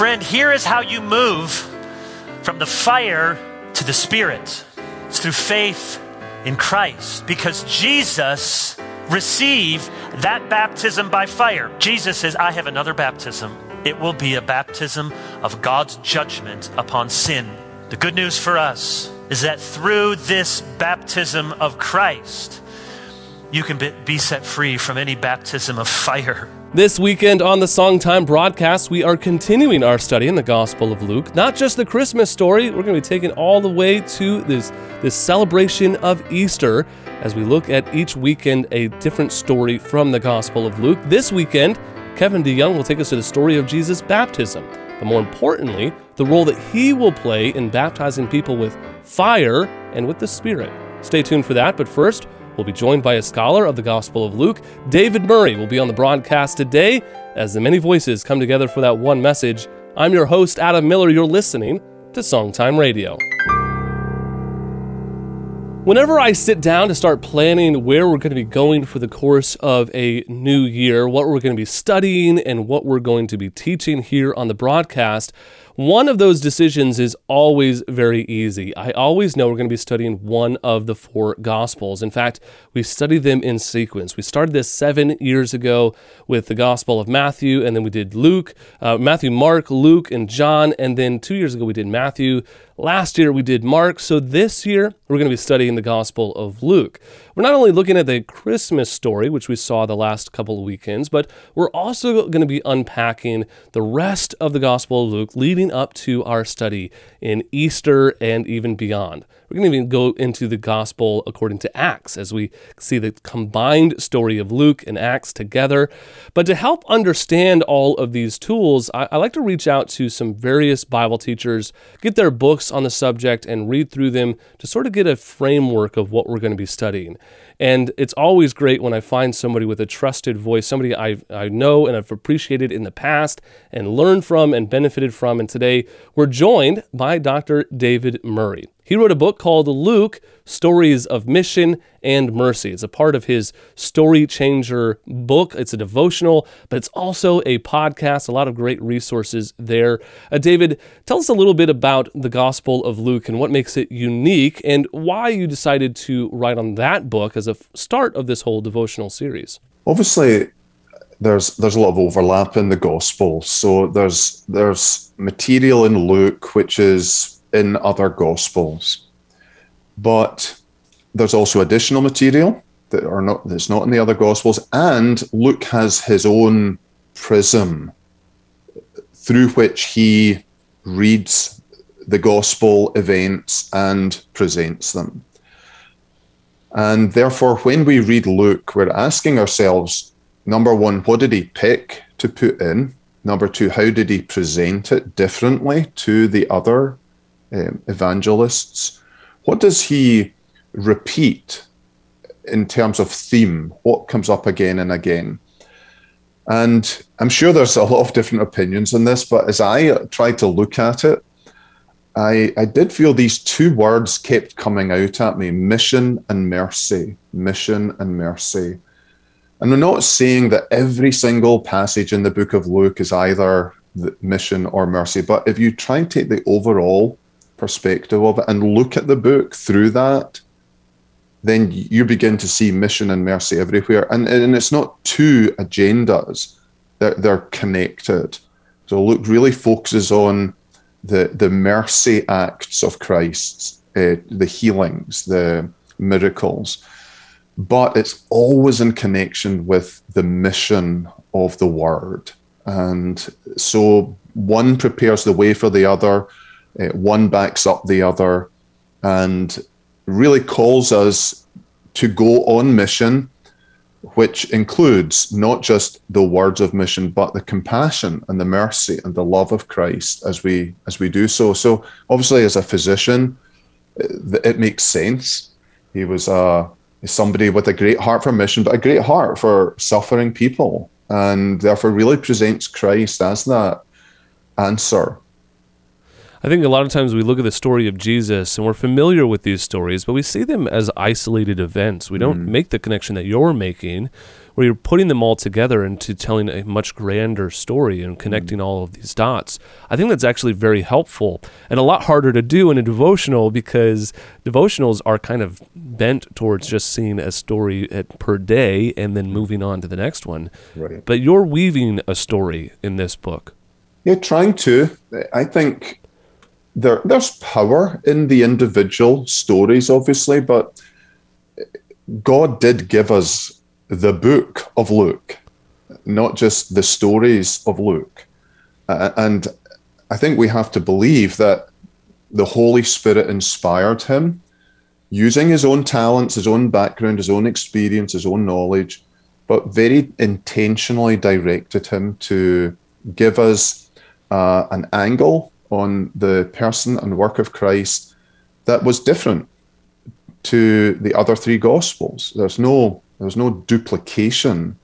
Friend, here is how you move from the fire to the Spirit. It's through faith in Christ because Jesus received that baptism by fire. Jesus says, I have another baptism. It will be a baptism of God's judgment upon sin. The good news for us is that through this baptism of Christ, you can be set free from any baptism of fire. This weekend on the Songtime broadcast, we are continuing our study in the Gospel of Luke. Not just the Christmas story, we're going to be taking all the way to this, this celebration of Easter as we look at each weekend a different story from the Gospel of Luke. This weekend, Kevin DeYoung will take us to the story of Jesus' baptism, but more importantly, the role that he will play in baptizing people with fire and with the Spirit. Stay tuned for that, but first, We'll be joined by a scholar of the Gospel of Luke. David Murray will be on the broadcast today as the many voices come together for that one message. I'm your host, Adam Miller. You're listening to Songtime Radio. Whenever I sit down to start planning where we're going to be going for the course of a new year, what we're going to be studying, and what we're going to be teaching here on the broadcast, one of those decisions is always very easy. I always know we're going to be studying one of the four Gospels. In fact, we study them in sequence. We started this seven years ago with the Gospel of Matthew, and then we did Luke, uh, Matthew, Mark, Luke, and John, and then two years ago we did Matthew. Last year we did Mark. So this year we're going to be studying the Gospel of Luke. We're not only looking at the Christmas story, which we saw the last couple of weekends, but we're also going to be unpacking the rest of the Gospel of Luke leading up to our study in Easter and even beyond. We're going to even go into the gospel according to Acts as we see the combined story of Luke and Acts together. But to help understand all of these tools, I, I like to reach out to some various Bible teachers, get their books on the subject, and read through them to sort of get a framework of what we're going to be studying. And it's always great when I find somebody with a trusted voice, somebody I, I know and I've appreciated in the past and learned from and benefited from. And today we're joined by Dr. David Murray. He wrote a book called Luke Stories of Mission and Mercy. It's a part of his Story Changer book. It's a devotional, but it's also a podcast, a lot of great resources there. Uh, David, tell us a little bit about the Gospel of Luke and what makes it unique and why you decided to write on that book as a start of this whole devotional series. Obviously, there's there's a lot of overlap in the gospel. So there's there's material in Luke which is in other gospels. But there's also additional material that are not that's not in the other gospels, and Luke has his own prism through which he reads the gospel events and presents them. And therefore, when we read Luke, we're asking ourselves number one, what did he pick to put in? Number two, how did he present it differently to the other um, evangelists. What does he repeat in terms of theme? What comes up again and again? And I'm sure there's a lot of different opinions on this, but as I tried to look at it, I, I did feel these two words kept coming out at me mission and mercy. Mission and mercy. And we're not saying that every single passage in the book of Luke is either mission or mercy, but if you try and take the overall perspective of it and look at the book through that, then you begin to see mission and mercy everywhere. And, and it's not two agendas, they're, they're connected. So Luke really focuses on the, the mercy acts of Christ, uh, the healings, the miracles. But it's always in connection with the mission of the word. And so one prepares the way for the other uh, one backs up the other and really calls us to go on mission, which includes not just the words of mission, but the compassion and the mercy and the love of Christ as we as we do so. So obviously, as a physician, uh, it makes sense. He was uh, somebody with a great heart for mission, but a great heart for suffering people, and therefore really presents Christ as that answer I think a lot of times we look at the story of Jesus and we're familiar with these stories, but we see them as isolated events. We don't mm. make the connection that you're making where you're putting them all together into telling a much grander story and connecting mm. all of these dots. I think that's actually very helpful and a lot harder to do in a devotional because devotionals are kind of bent towards just seeing a story at, per day and then moving on to the next one. Right. But you're weaving a story in this book. Yeah, trying to. I think there there's power in the individual stories, obviously, but God did give us the book of Luke, not just the stories of Luke. Uh, and I think we have to believe that the Holy Spirit inspired him using his own talents, his own background, his own experience, his own knowledge, but very intentionally directed him to give us uh, an angle on the person and work of Christ that was different to the other three gospels. There's no there's no duplication,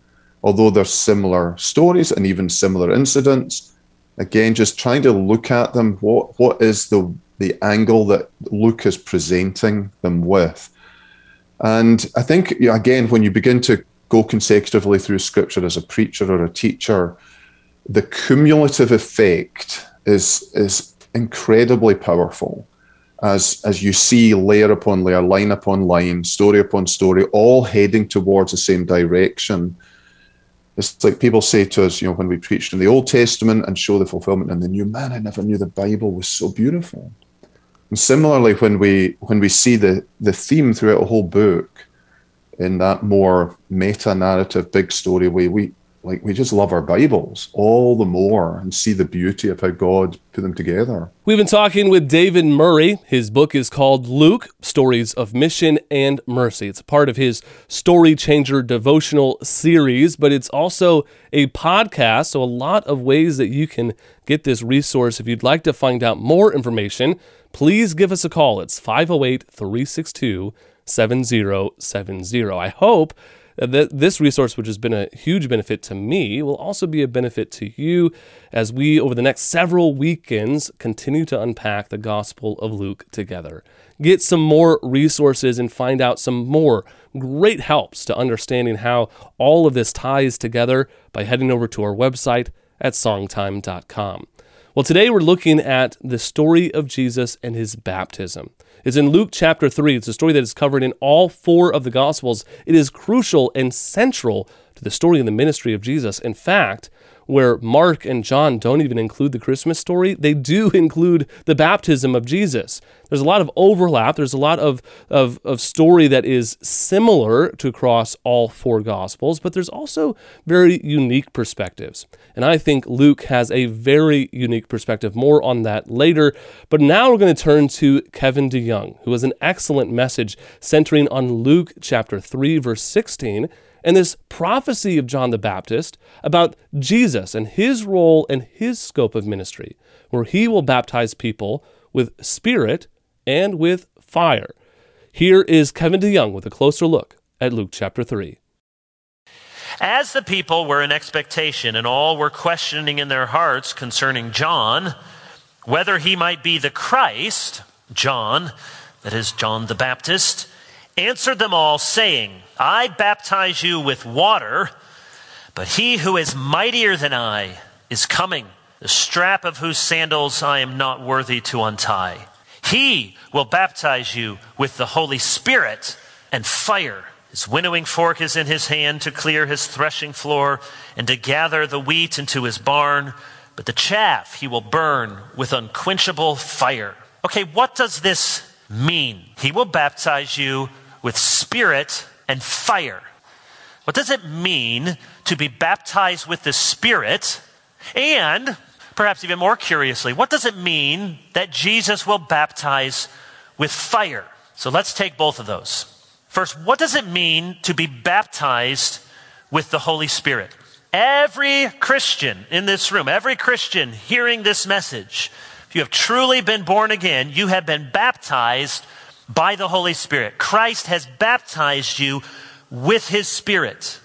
although there's similar stories and even similar incidents. Again, just trying to look at them. What what is the the angle that Luke is presenting them with? And I think again, when you begin to go consecutively through Scripture as a preacher or a teacher, the cumulative effect is is incredibly powerful as as you see layer upon layer, line upon line, story upon story, all heading towards the same direction. It's like people say to us, you know, when we preached in the Old Testament and show the fulfillment in the New, man, I never knew the Bible was so beautiful. And similarly, when we when we see the the theme throughout a whole book in that more meta narrative, big story way, we like we just love our Bibles all the more and see the beauty of how God put them together. We've been talking with David Murray. His book is called Luke Stories of Mission and Mercy. It's part of his Story Changer devotional series, but it's also a podcast. So, a lot of ways that you can get this resource. If you'd like to find out more information, please give us a call. It's 508 362 7070. I hope Uh, that this resource, which has been a huge benefit to me, will also be a benefit to you as we, over the next several weekends, continue to unpack the Gospel of Luke together. Get some more resources and find out some more great helps to understanding how all of this ties together by heading over to our website at songtime.com. Well, today we're looking at the story of Jesus and his baptism is in Luke chapter 3. It's a story that is covered in all four of the Gospels. It is crucial and central to the story and the ministry of Jesus. In fact, where Mark and John don't even include the Christmas story, they do include the baptism of Jesus. There's a lot of overlap. There's a lot of, of, of story that is similar to across all four Gospels, but there's also very unique perspectives. And I think Luke has a very unique perspective. More on that later. But now we're going to turn to Kevin DeYoung, who has an excellent message centering on Luke chapter 3, verse 16 and this prophecy of John the Baptist about Jesus and his role and his scope of ministry, where he will baptize people with spirit and with fire. Here is Kevin DeYoung with a closer look at Luke chapter 3. As the people were in expectation and all were questioning in their hearts concerning John, whether he might be the Christ, John, that is John the Baptist, answered them all, saying, I baptize you with water, but he who is mightier than I is coming, the strap of whose sandals I am not worthy to untie. He will baptize you with the Holy Spirit and fire. His winnowing fork is in his hand to clear his threshing floor and to gather the wheat into his barn, but the chaff he will burn with unquenchable fire. Okay, what does this mean? He will baptize you with spirit and fire. What does it mean to be baptized with the Spirit? And, perhaps even more curiously, what does it mean that Jesus will baptize with fire? So let's take both of those. First, what does it mean to be baptized with the Holy Spirit? Every Christian in this room, every Christian hearing this message, if you have truly been born again, you have been baptized by the Holy Spirit. Christ has baptized you with his Spirit.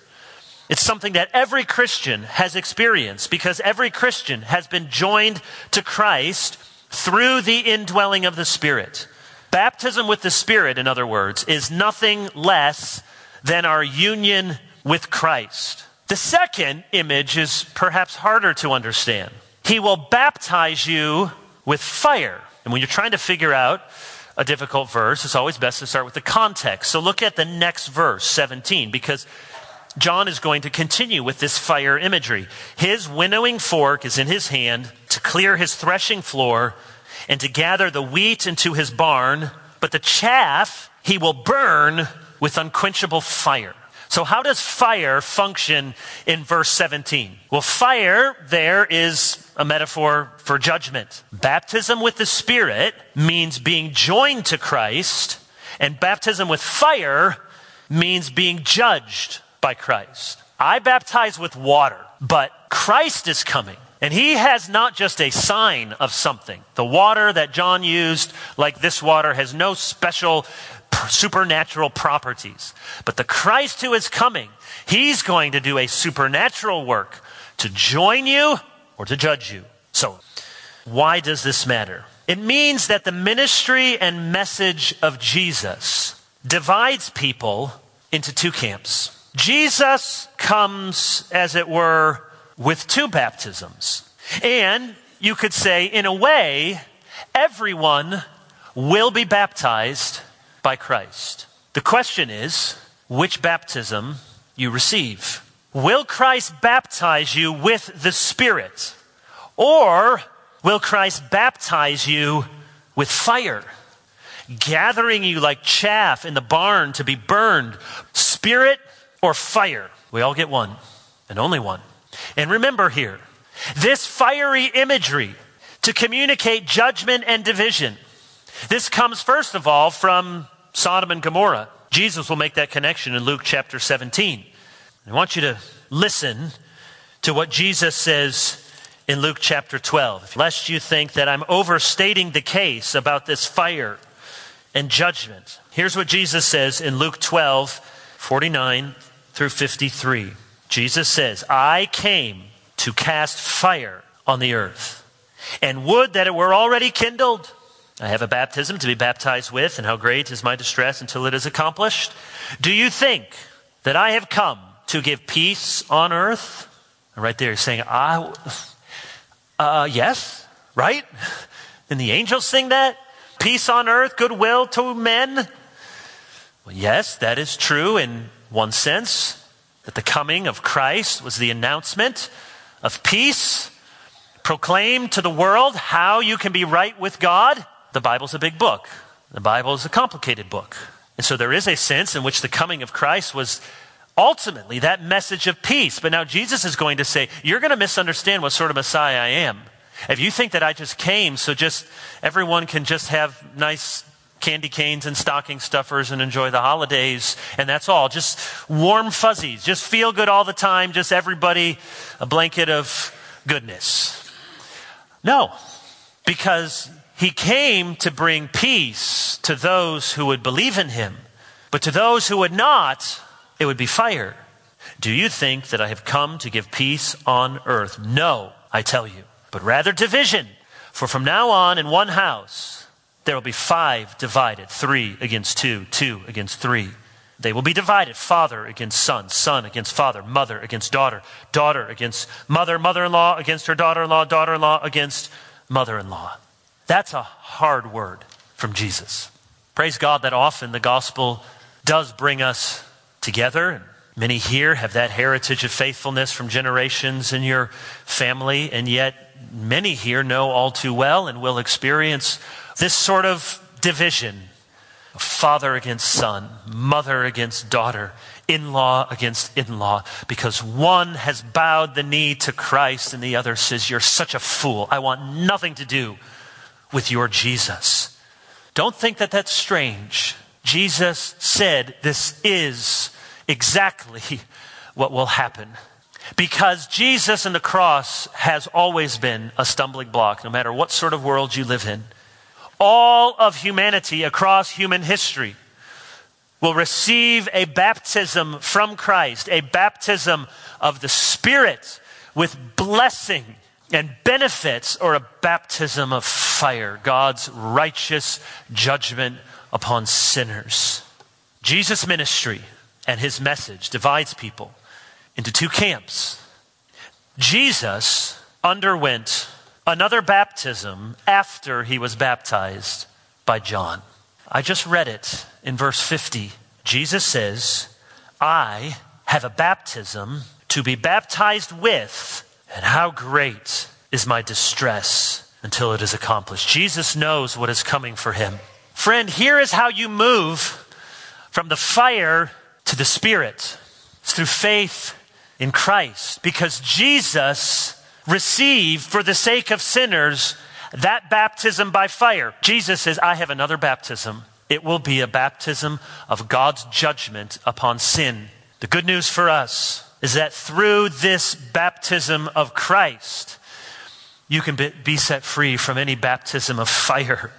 It's something that every Christian has experienced because every Christian has been joined to Christ through the indwelling of the Spirit. Baptism with the Spirit, in other words, is nothing less than our union with Christ. The second image is perhaps harder to understand. He will baptize you with fire. And when you're trying to figure out a difficult verse, it's always best to start with the context. So look at the next verse, 17, because John is going to continue with this fire imagery. His winnowing fork is in his hand to clear his threshing floor and to gather the wheat into his barn, but the chaff he will burn with unquenchable fire. So, how does fire function in verse 17? Well, fire there is a metaphor for judgment. Baptism with the Spirit means being joined to Christ, and baptism with fire means being judged by Christ. I baptize with water, but Christ is coming. And he has not just a sign of something. The water that John used, like this water, has no special supernatural properties. But the Christ who is coming, he's going to do a supernatural work to join you or to judge you. So, why does this matter? It means that the ministry and message of Jesus divides people into two camps. Jesus comes, as it were, with two baptisms. And you could say, in a way, everyone will be baptized by Christ. The question is, which baptism you receive? Will Christ baptize you with the Spirit? Or will Christ baptize you with fire? Gathering you like chaff in the barn to be burned, spirit or fire. We all get one, and only one. And remember here, this fiery imagery to communicate judgment and division. This comes, first of all, from Sodom and Gomorrah. Jesus will make that connection in Luke chapter 17. I want you to listen to what Jesus says in Luke chapter 12, lest you think that I'm overstating the case about this fire and judgment. Here's what Jesus says in Luke 12, 49 through 53. Jesus says, I came to cast fire on the earth, and would that it were already kindled. I have a baptism to be baptized with, and how great is my distress until it is accomplished. Do you think that I have come to give peace on earth? Right there, he's saying, I, uh, yes, right? And the angels sing that? Peace on earth, goodwill to men? Well, yes, that is true in one sense that the coming of Christ was the announcement of peace, proclaimed to the world how you can be right with God. The Bible's a big book. The Bible is a complicated book. And so there is a sense in which the coming of Christ was ultimately that message of peace. But now Jesus is going to say, You're going to misunderstand what sort of Messiah I am. If you think that I just came so just everyone can just have nice candy canes and stocking stuffers and enjoy the holidays. And that's all. Just warm fuzzies. Just feel good all the time. Just everybody a blanket of goodness. No, because he came to bring peace to those who would believe in him. But to those who would not, it would be fire. Do you think that I have come to give peace on earth? No, I tell you, but rather division. For from now on, in one house, there will be five divided three against two, two against three. They will be divided father against son, son against father, mother against daughter, daughter against mother, mother in law against her daughter in law, daughter in law against mother in law. That's a hard word from Jesus. Praise God that often the gospel does bring us together. Many here have that heritage of faithfulness from generations in your family, and yet many here know all too well and will experience this sort of division father against son, mother against daughter, in law against in law, because one has bowed the knee to Christ and the other says, You're such a fool. I want nothing to do with your Jesus. Don't think that that's strange. Jesus said this is exactly what will happen. Because Jesus and the cross has always been a stumbling block, no matter what sort of world you live in all of humanity across human history will receive a baptism from Christ, a baptism of the Spirit with blessing and benefits, or a baptism of fire, God's righteous judgment upon sinners. Jesus' ministry and his message divides people into two camps. Jesus underwent another baptism after he was baptized by John. I just read it in verse 50. Jesus says, I have a baptism to be baptized with, and how great is my distress until it is accomplished. Jesus knows what is coming for him. Friend, here is how you move from the fire to the Spirit. It's through faith in Christ, because Jesus received for the sake of sinners that baptism by fire. Jesus says, I have another baptism. It will be a baptism of God's judgment upon sin. The good news for us is that through this baptism of Christ, you can be set free from any baptism of fire.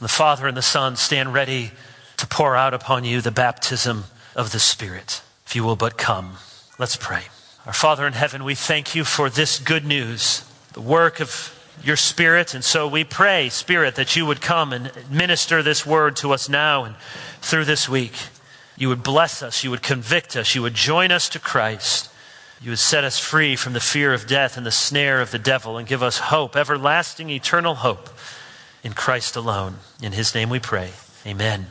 The Father and the Son stand ready to pour out upon you the baptism of the Spirit, if you will but come. Let's pray. Our Father in heaven, we thank you for this good news, the work of your Spirit. And so we pray, Spirit, that you would come and minister this word to us now and through this week. You would bless us, you would convict us, you would join us to Christ. You would set us free from the fear of death and the snare of the devil and give us hope, everlasting, eternal hope in Christ alone. In his name we pray. Amen.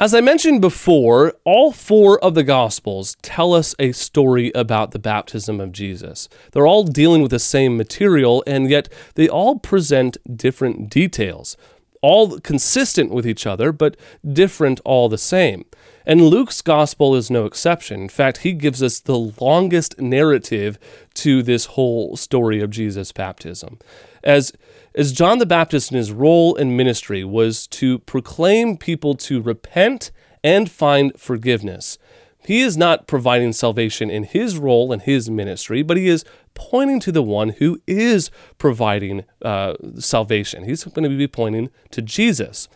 As I mentioned before, all four of the Gospels tell us a story about the baptism of Jesus. They're all dealing with the same material, and yet they all present different details. All consistent with each other, but different all the same. And Luke's Gospel is no exception. In fact, he gives us the longest narrative to this whole story of Jesus' baptism. As as John the Baptist in his role and ministry was to proclaim people to repent and find forgiveness. He is not providing salvation in his role and his ministry, but he is pointing to the one who is providing uh, salvation. He's going to be pointing to Jesus.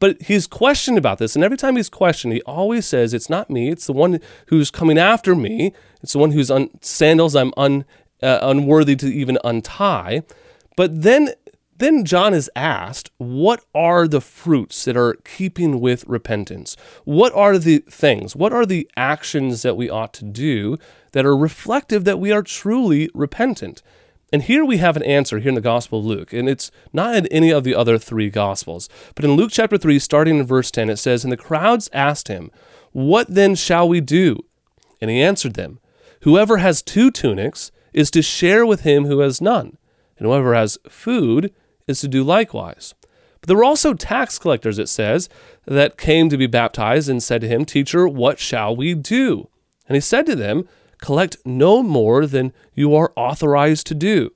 But he's questioned about this, and every time he's questioned, he always says, It's not me, it's the one who's coming after me. It's the one whose un- sandals I'm un- uh, unworthy to even untie. But then then John is asked, What are the fruits that are keeping with repentance? What are the things? What are the actions that we ought to do that are reflective that we are truly repentant? And here we have an answer here in the Gospel of Luke, and it's not in any of the other three Gospels. But in Luke chapter 3, starting in verse 10, it says, And the crowds asked him, What then shall we do? And he answered them, Whoever has two tunics is to share with him who has none, and whoever has food is to do likewise. But there were also tax collectors, it says, that came to be baptized and said to him, Teacher, what shall we do? And he said to them, Collect no more than you are authorized to do.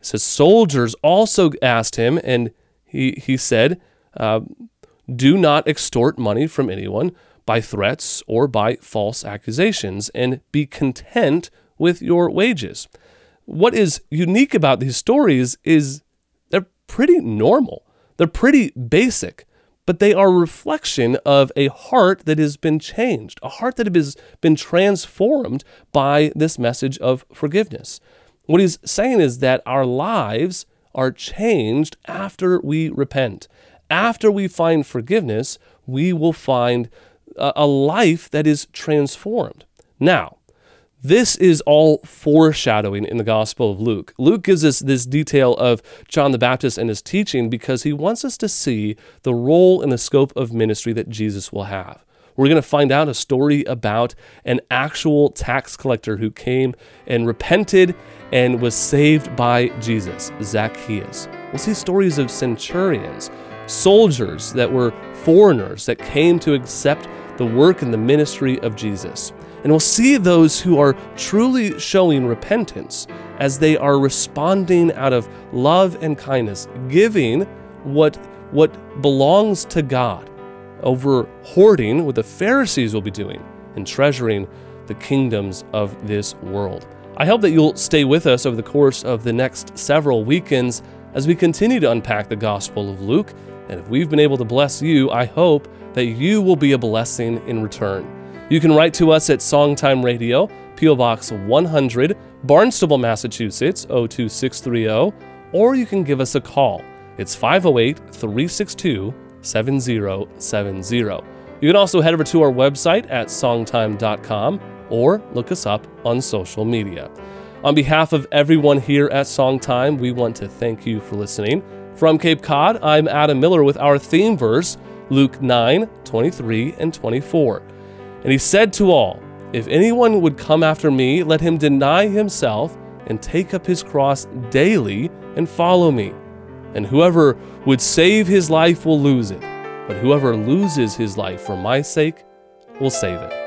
It says, Soldiers also asked him, and he, he said, uh, Do not extort money from anyone by threats or by false accusations, and be content with your wages. What is unique about these stories is they're pretty normal. They're pretty basic, but they are reflection of a heart that has been changed, a heart that has been transformed by this message of forgiveness. What he's saying is that our lives are changed after we repent. After we find forgiveness, we will find a life that is transformed. Now, this is all foreshadowing in the Gospel of Luke. Luke gives us this detail of John the Baptist and his teaching because he wants us to see the role and the scope of ministry that Jesus will have. We're going to find out a story about an actual tax collector who came and repented and was saved by Jesus, Zacchaeus. We'll see stories of centurions, soldiers that were foreigners that came to accept the work and the ministry of Jesus. And we'll see those who are truly showing repentance as they are responding out of love and kindness, giving what, what belongs to God over hoarding what the Pharisees will be doing and treasuring the kingdoms of this world. I hope that you'll stay with us over the course of the next several weekends as we continue to unpack the Gospel of Luke. And if we've been able to bless you, I hope that you will be a blessing in return. You can write to us at Songtime Radio, P.O. Box 100, Barnstable, Massachusetts 02630, or you can give us a call. It's 508 362 7070. You can also head over to our website at songtime.com or look us up on social media. On behalf of everyone here at Songtime, we want to thank you for listening. From Cape Cod, I'm Adam Miller with our theme verse, Luke 9 23 and 24. And he said to all, If anyone would come after me, let him deny himself and take up his cross daily and follow me. And whoever would save his life will lose it, but whoever loses his life for my sake will save it.